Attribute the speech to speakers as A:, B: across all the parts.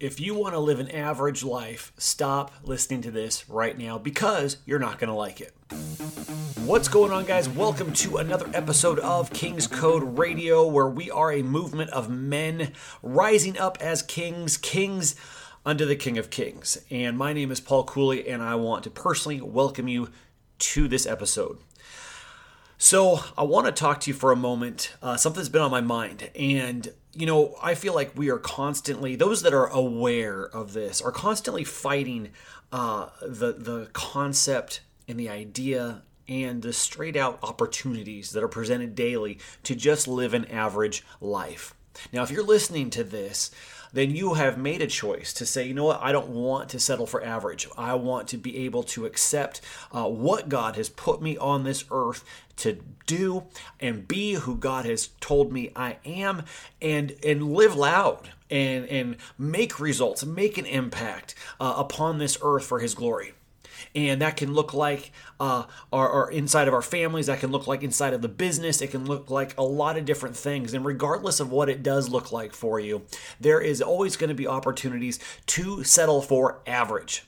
A: if you want to live an average life, stop listening to this right now because you're not going to like it. What's going on, guys? Welcome to another episode of King's Code Radio, where we are a movement of men rising up as kings, kings under the King of Kings. And my name is Paul Cooley, and I want to personally welcome you to this episode. So, I want to talk to you for a moment. Uh, something's been on my mind, and you know, I feel like we are constantly those that are aware of this are constantly fighting uh, the the concept and the idea and the straight out opportunities that are presented daily to just live an average life. Now, if you're listening to this, then you have made a choice to say, you know what, I don't want to settle for average. I want to be able to accept uh, what God has put me on this earth to do and be who God has told me I am and and live loud and and make results, make an impact uh, upon this earth for his glory and that can look like uh, our, our, inside of our families that can look like inside of the business it can look like a lot of different things and regardless of what it does look like for you there is always going to be opportunities to settle for average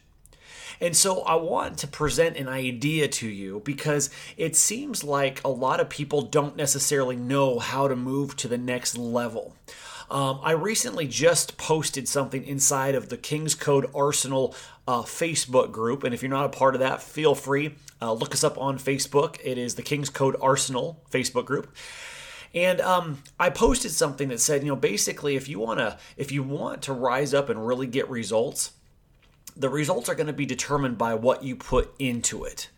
A: and so I want to present an idea to you because it seems like a lot of people don't necessarily know how to move to the next level. Um, I recently just posted something inside of the King's Code Arsenal uh, Facebook group, and if you're not a part of that, feel free uh, look us up on Facebook. It is the King's Code Arsenal Facebook group. And um, I posted something that said, you know, basically, if you want to, if you want to rise up and really get results, the results are going to be determined by what you put into it.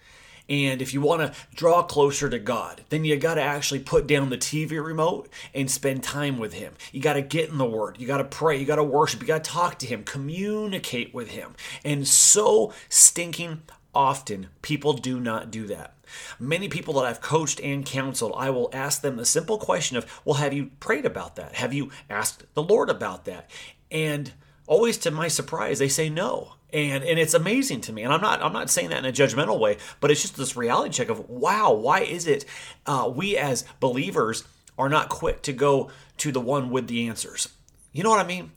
A: And if you want to draw closer to God, then you got to actually put down the TV remote and spend time with Him. You got to get in the Word. You got to pray. You got to worship. You got to talk to Him, communicate with Him. And so stinking often, people do not do that. Many people that I've coached and counseled, I will ask them the simple question of, Well, have you prayed about that? Have you asked the Lord about that? And always to my surprise, they say no. And and it's amazing to me. And i'm not i'm not saying that in a judgmental way but it's just this reality check of wow why is it uh, we as believers are not quick to go to the one with the answers? You know what i mean?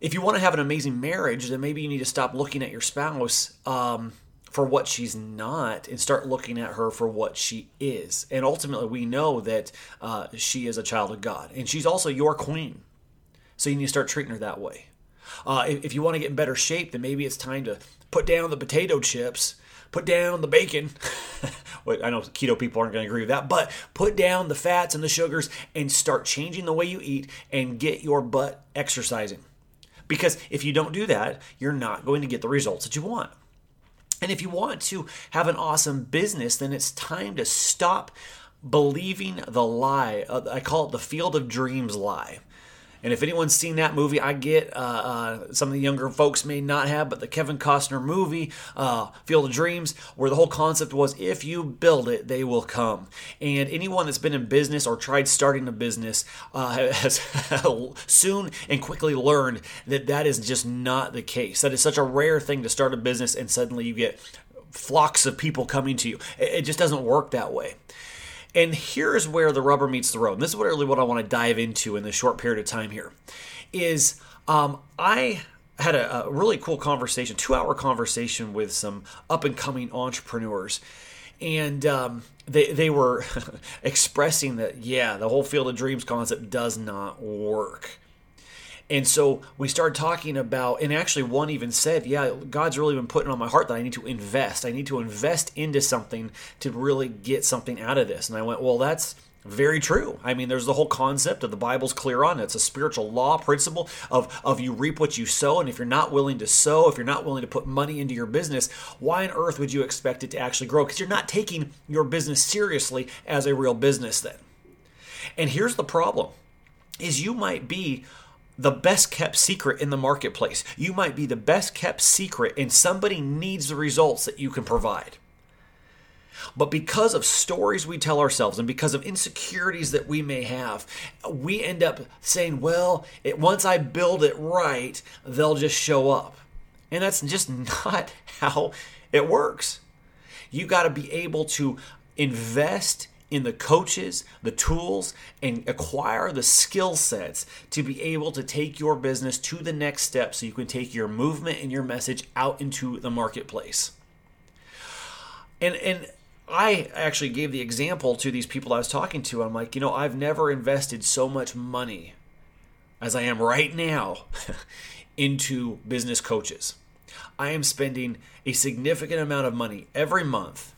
A: If you want to have an amazing marriage then maybe you need to stop looking at your spouse um, for what she's not and start looking at her for what she is. And ultimately we know that uh, she is a child of god and she's also your queen. So you need to start treating her that way uh, if, if you want to get in better shape, then maybe it's time to put down the potato chips, put down the bacon. I know keto people aren't going to agree with that, but put down the fats and the sugars and start changing the way you eat and get your butt exercising. Because if you don't do that, you're not going to get the results that you want. And if you want to have an awesome business, then it's time to stop believing the lie. Uh, I call it the field of dreams lie. And if anyone's seen that movie, I get uh, uh, some of the younger folks may not have, but the Kevin Costner movie, uh, Field of Dreams, where the whole concept was if you build it, they will come. And anyone that's been in business or tried starting a business uh, has soon and quickly learned that that is just not the case. That is such a rare thing to start a business and suddenly you get flocks of people coming to you. It just doesn't work that way. And here's where the rubber meets the road. And this is really what I want to dive into in this short period of time here. Is um, I had a, a really cool conversation, two hour conversation with some up and coming entrepreneurs. And um, they, they were expressing that, yeah, the whole field of dreams concept does not work. And so we started talking about, and actually, one even said, Yeah, God's really been putting on my heart that I need to invest. I need to invest into something to really get something out of this. And I went, Well, that's very true. I mean, there's the whole concept of the Bible's clear on it. It's a spiritual law principle of, of you reap what you sow. And if you're not willing to sow, if you're not willing to put money into your business, why on earth would you expect it to actually grow? Because you're not taking your business seriously as a real business then. And here's the problem is you might be the best kept secret in the marketplace. You might be the best kept secret, and somebody needs the results that you can provide. But because of stories we tell ourselves and because of insecurities that we may have, we end up saying, well, it, once I build it right, they'll just show up. And that's just not how it works. You got to be able to invest in the coaches, the tools, and acquire the skill sets to be able to take your business to the next step so you can take your movement and your message out into the marketplace. And and I actually gave the example to these people I was talking to. I'm like, you know, I've never invested so much money as I am right now into business coaches. I am spending a significant amount of money every month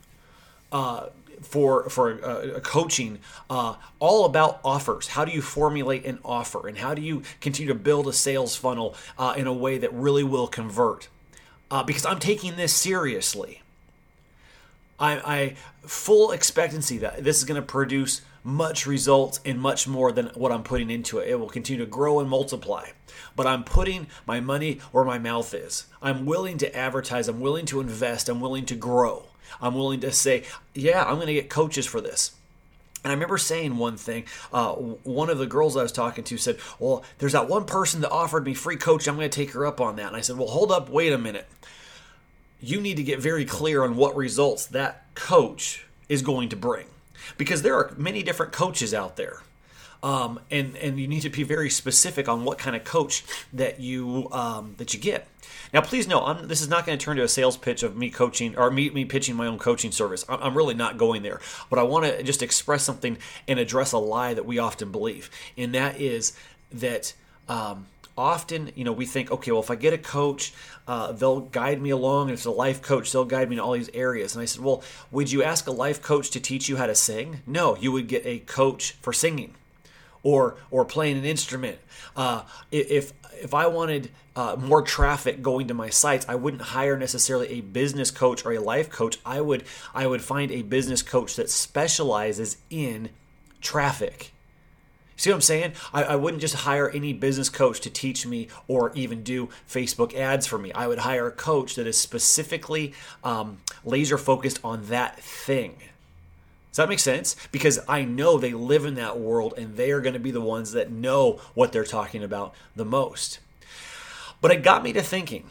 A: uh, for for uh, coaching, uh, all about offers. How do you formulate an offer, and how do you continue to build a sales funnel uh, in a way that really will convert? Uh, because I'm taking this seriously. I, I full expectancy that this is going to produce much results and much more than what I'm putting into it. It will continue to grow and multiply. But I'm putting my money where my mouth is. I'm willing to advertise. I'm willing to invest. I'm willing to grow. I'm willing to say, yeah, I'm going to get coaches for this. And I remember saying one thing. Uh, one of the girls I was talking to said, Well, there's that one person that offered me free coaching. I'm going to take her up on that. And I said, Well, hold up, wait a minute. You need to get very clear on what results that coach is going to bring because there are many different coaches out there. Um, and and you need to be very specific on what kind of coach that you um, that you get. Now, please know, I'm, this is not going to turn to a sales pitch of me coaching or me, me pitching my own coaching service. I'm, I'm really not going there, but I want to just express something and address a lie that we often believe, and that is that. Um, often, you know, we think, okay, well, if I get a coach, uh, they'll guide me along. If it's a life coach, they'll guide me in all these areas. And I said, well, would you ask a life coach to teach you how to sing? No, you would get a coach for singing or or playing an instrument. Uh, if if I wanted uh, more traffic going to my sites, I wouldn't hire necessarily a business coach or a life coach. I would I would find a business coach that specializes in traffic. See what I'm saying? I, I, wouldn't just hire any business coach to teach me or even do Facebook ads for me. I would hire a coach that is specifically um, laser focused on that thing. Does that make sense? Because I know they live in that world and they are going to be the ones that know what they're talking about the most. But it got me to thinking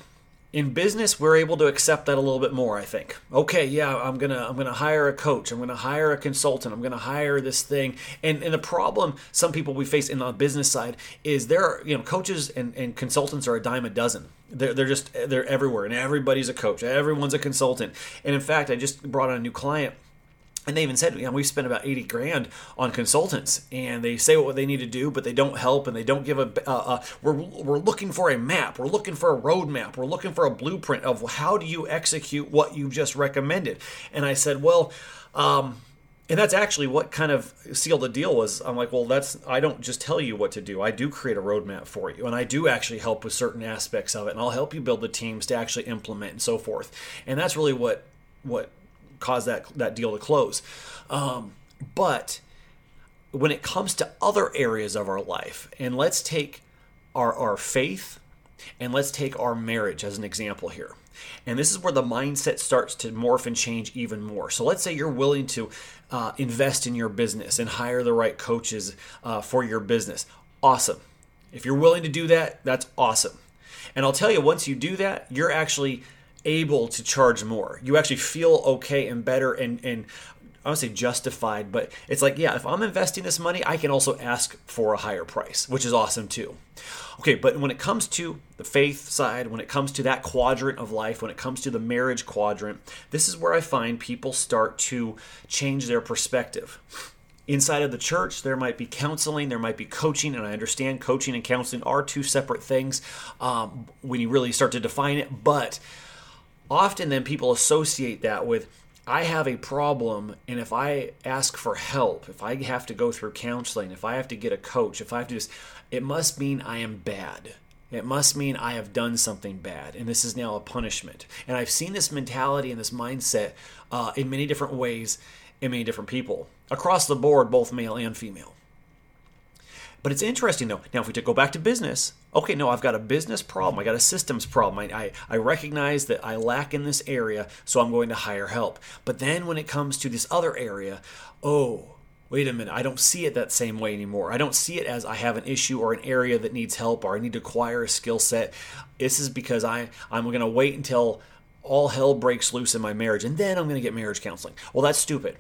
A: in business we're able to accept that a little bit more i think. Okay yeah i'm gonna i'm gonna hire a coach. I'm gonna hire a consultant. I'm gonna hire this thing. And and the problem some people we face in the business side is there are you know coaches and, and consultants are a dime a dozen. They're, they're just they're everywhere and everybody's a coach. Everyone's a consultant. And in fact i just brought on a new client and they even said, you know, we've spent about 80 grand on consultants and they say what they need to do, but they don't help and they don't give a, uh, uh, we're, we're looking for a map. We're looking for a roadmap. We're looking for a blueprint of how do you execute what you've just recommended. And I said, well, um, and that's actually what kind of sealed the deal was i'm like well that's i don't just tell you what to do i do create a roadmap for you and i do actually help with certain aspects of it and i'll help you build the teams to actually implement and so forth and that's really what what cause that that deal to close. Um, but when it comes to other areas of our life, and let's take our our faith and let's take our marriage as an example here. And this is where the mindset starts to morph and change even more. So let's say you're willing to uh, invest in your business and hire the right coaches uh, for your business. Awesome. If you're willing to do that, that's awesome. And I'll tell you, once you do that, you're actually able to charge more. You actually feel okay and better and and I don't say justified, but it's like, yeah, if I'm investing this money, I can also ask for a higher price, which is awesome too. Okay, but when it comes to the faith side, when it comes to that quadrant of life, when it comes to the marriage quadrant, this is where I find people start to change their perspective. Inside of the church, there might be counseling, there might be coaching, and I understand coaching and counseling are two separate things um, when you really start to define it, but often then people associate that with I have a problem, and if I ask for help, if I have to go through counseling, if I have to get a coach, if I have to just, it must mean I am bad. It must mean I have done something bad, and this is now a punishment. And I've seen this mentality and this mindset uh, in many different ways in many different people across the board, both male and female. But it's interesting though. Now, if we go back to business, okay, no, I've got a business problem. I got a systems problem. I, I, I, recognize that I lack in this area, so I'm going to hire help. But then when it comes to this other area, oh, wait a minute, I don't see it that same way anymore. I don't see it as I have an issue or an area that needs help or I need to acquire a skill set. This is because I, I'm going to wait until all hell breaks loose in my marriage and then I'm going to get marriage counseling. Well, that's stupid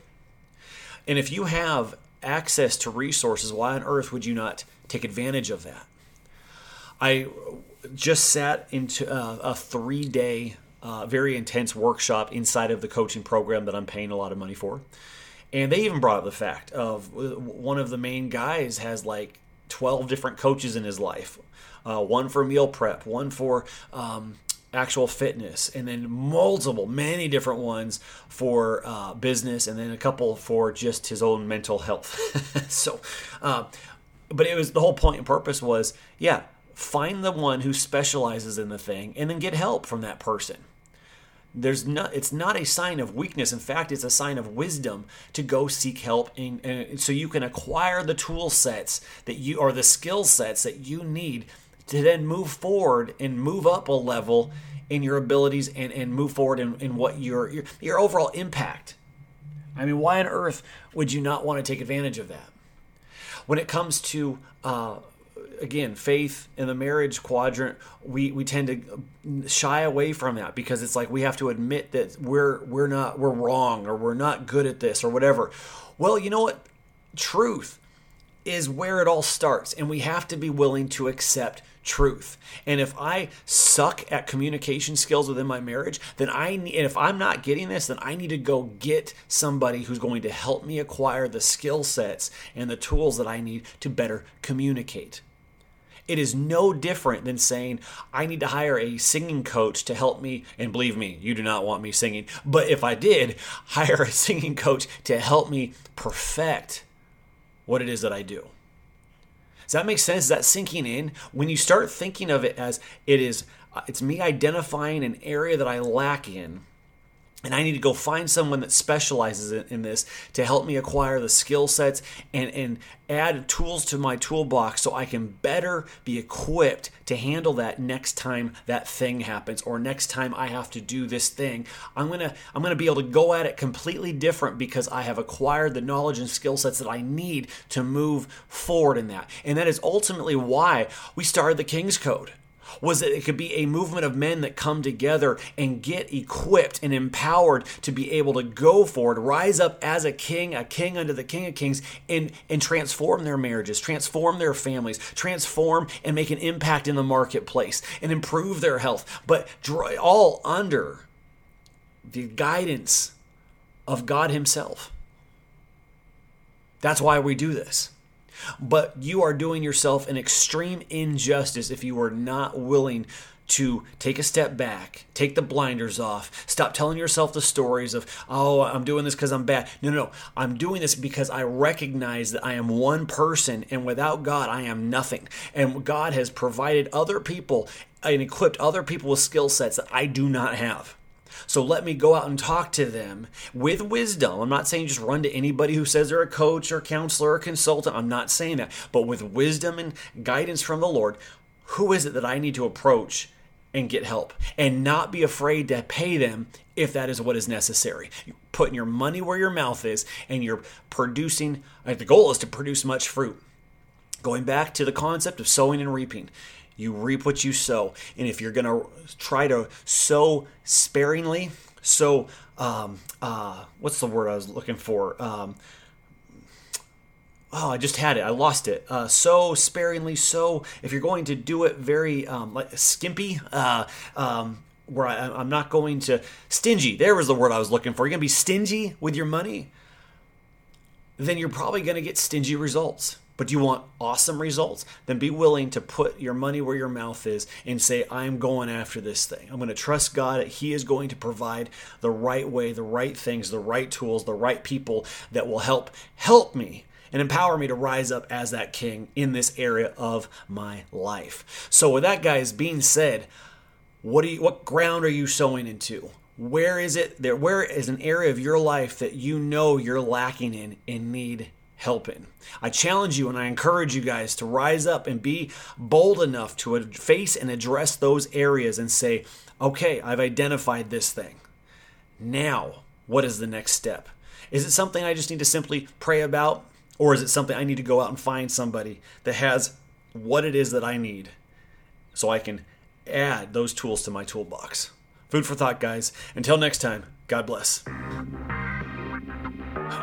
A: And if you have access to resources, why on earth would you not take advantage of that? I just sat into a, a three day, uh, very intense workshop inside of the coaching program that I'm paying a lot of money for. And they even brought up the fact of one of the main guys has like 12 different coaches in his life uh, one for meal prep, one for um, actual fitness, and then multiple, many different ones for uh, business, and then a couple for just his own mental health. so, uh, but it was the whole point and purpose was, yeah, find the one who specializes in the thing, and then get help from that person. There's not it's not a sign of weakness. In fact it's a sign of wisdom to go seek help and, and so you can acquire the tool sets that you or the skill sets that you need to then move forward and move up a level in your abilities and, and move forward in, in what your, your your overall impact. I mean why on earth would you not want to take advantage of that? When it comes to uh, again, faith in the marriage quadrant, we, we tend to shy away from that because it's like we have to admit that we're we're not we're wrong or we're not good at this or whatever. Well, you know what? Truth is where it all starts, and we have to be willing to accept truth. And if I suck at communication skills within my marriage, then I and if I'm not getting this, then I need to go get somebody who's going to help me acquire the skill sets and the tools that I need to better communicate. It is no different than saying, I need to hire a singing coach to help me. And believe me, you do not want me singing. But if I did, hire a singing coach to help me perfect what it is that I do. Does that make sense? Is that sinking in? When you start thinking of it as it is, uh, it's me identifying an area that I lack in and I need to go find someone that specializes in, this to help me acquire the skill sets and, and add tools to my toolbox so I can better be equipped to handle that next time that thing happens or next time I have to do this thing. I'm gonna I'm gonna be able to go at it completely different because I have acquired the knowledge and skill sets that I need to move forward in that. And that is ultimately why we started the King's Code was that it could be a movement of men that come together and get equipped and empowered to be able to go forward, rise up as a king, a king under the King of Kings, and, and transform their marriages, transform their families, transform and make an impact in the marketplace, and improve their health, but all under the guidance of God Himself. That's why we do this. But you are doing yourself an extreme injustice if you are not willing to take a step back, take the blinders off, stop telling yourself the stories of, oh, I'm doing this because I'm bad. No, no, no. I'm doing this because I recognize that I am one person and without God, I am nothing. And God has provided other people and equipped other people with skill sets that I do not have. So let me go out and talk to them with wisdom. I'm not saying just run to anybody who says they're a coach or counselor or consultant. I'm not saying that. But with wisdom and guidance from the Lord, who is it that I need to approach and get help and not be afraid to pay them if that is what is necessary. You're putting your money where your mouth is and you're producing, the goal is to produce much fruit. Going back to the concept of sowing and reaping, you reap what you sow. And if you're going to try to sow sparingly, so um, uh, what's the word I was looking for? Um, oh, I just had it. I lost it. Uh, so sparingly, so if you're going to do it very um, like skimpy, uh, um, where I, am not going to stingy. There was the word I was looking for. You're going to be stingy with your money, then you're probably going to get stingy results but you want awesome results, then be willing to put your money where your mouth is and say, I'm going after this thing. I'm going to trust God that He is going to provide the right way, the right things, the right tools, the right people that will help help me and empower me to rise up as that king in this area of my life. So with that guys being said, what do you what ground are you sowing into? Where is it there where is an area of your life that you know you're lacking in and need helping. I challenge you and I encourage you guys to rise up and be bold enough to face and address those areas and say, okay, I've identified this thing. Now, what is the next step? Is it something I just need to simply pray about? Or is it something I need to go out and find somebody that has what it is that I need so I can add those tools to my toolbox? Food for thought, guys. Until next time, God bless.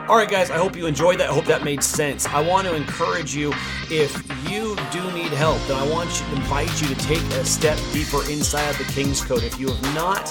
A: All right, guys, I hope you enjoyed that. I hope that made sense. I want to encourage you if you do need help, then I want to invite you to take a step deeper inside of the King's Code. If you have not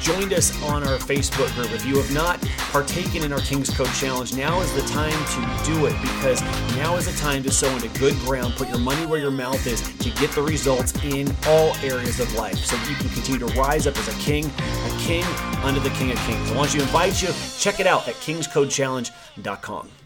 A: joined us on our Facebook group, if you have not partaken in our King's Code Challenge, now is the time to do it because now is the time to sow into good ground, put your money where your mouth is to get the results in all areas of life so you can continue to rise up as a king, a king under the King of Kings. I want you to invite you, check it out at kingscodechallenge.com.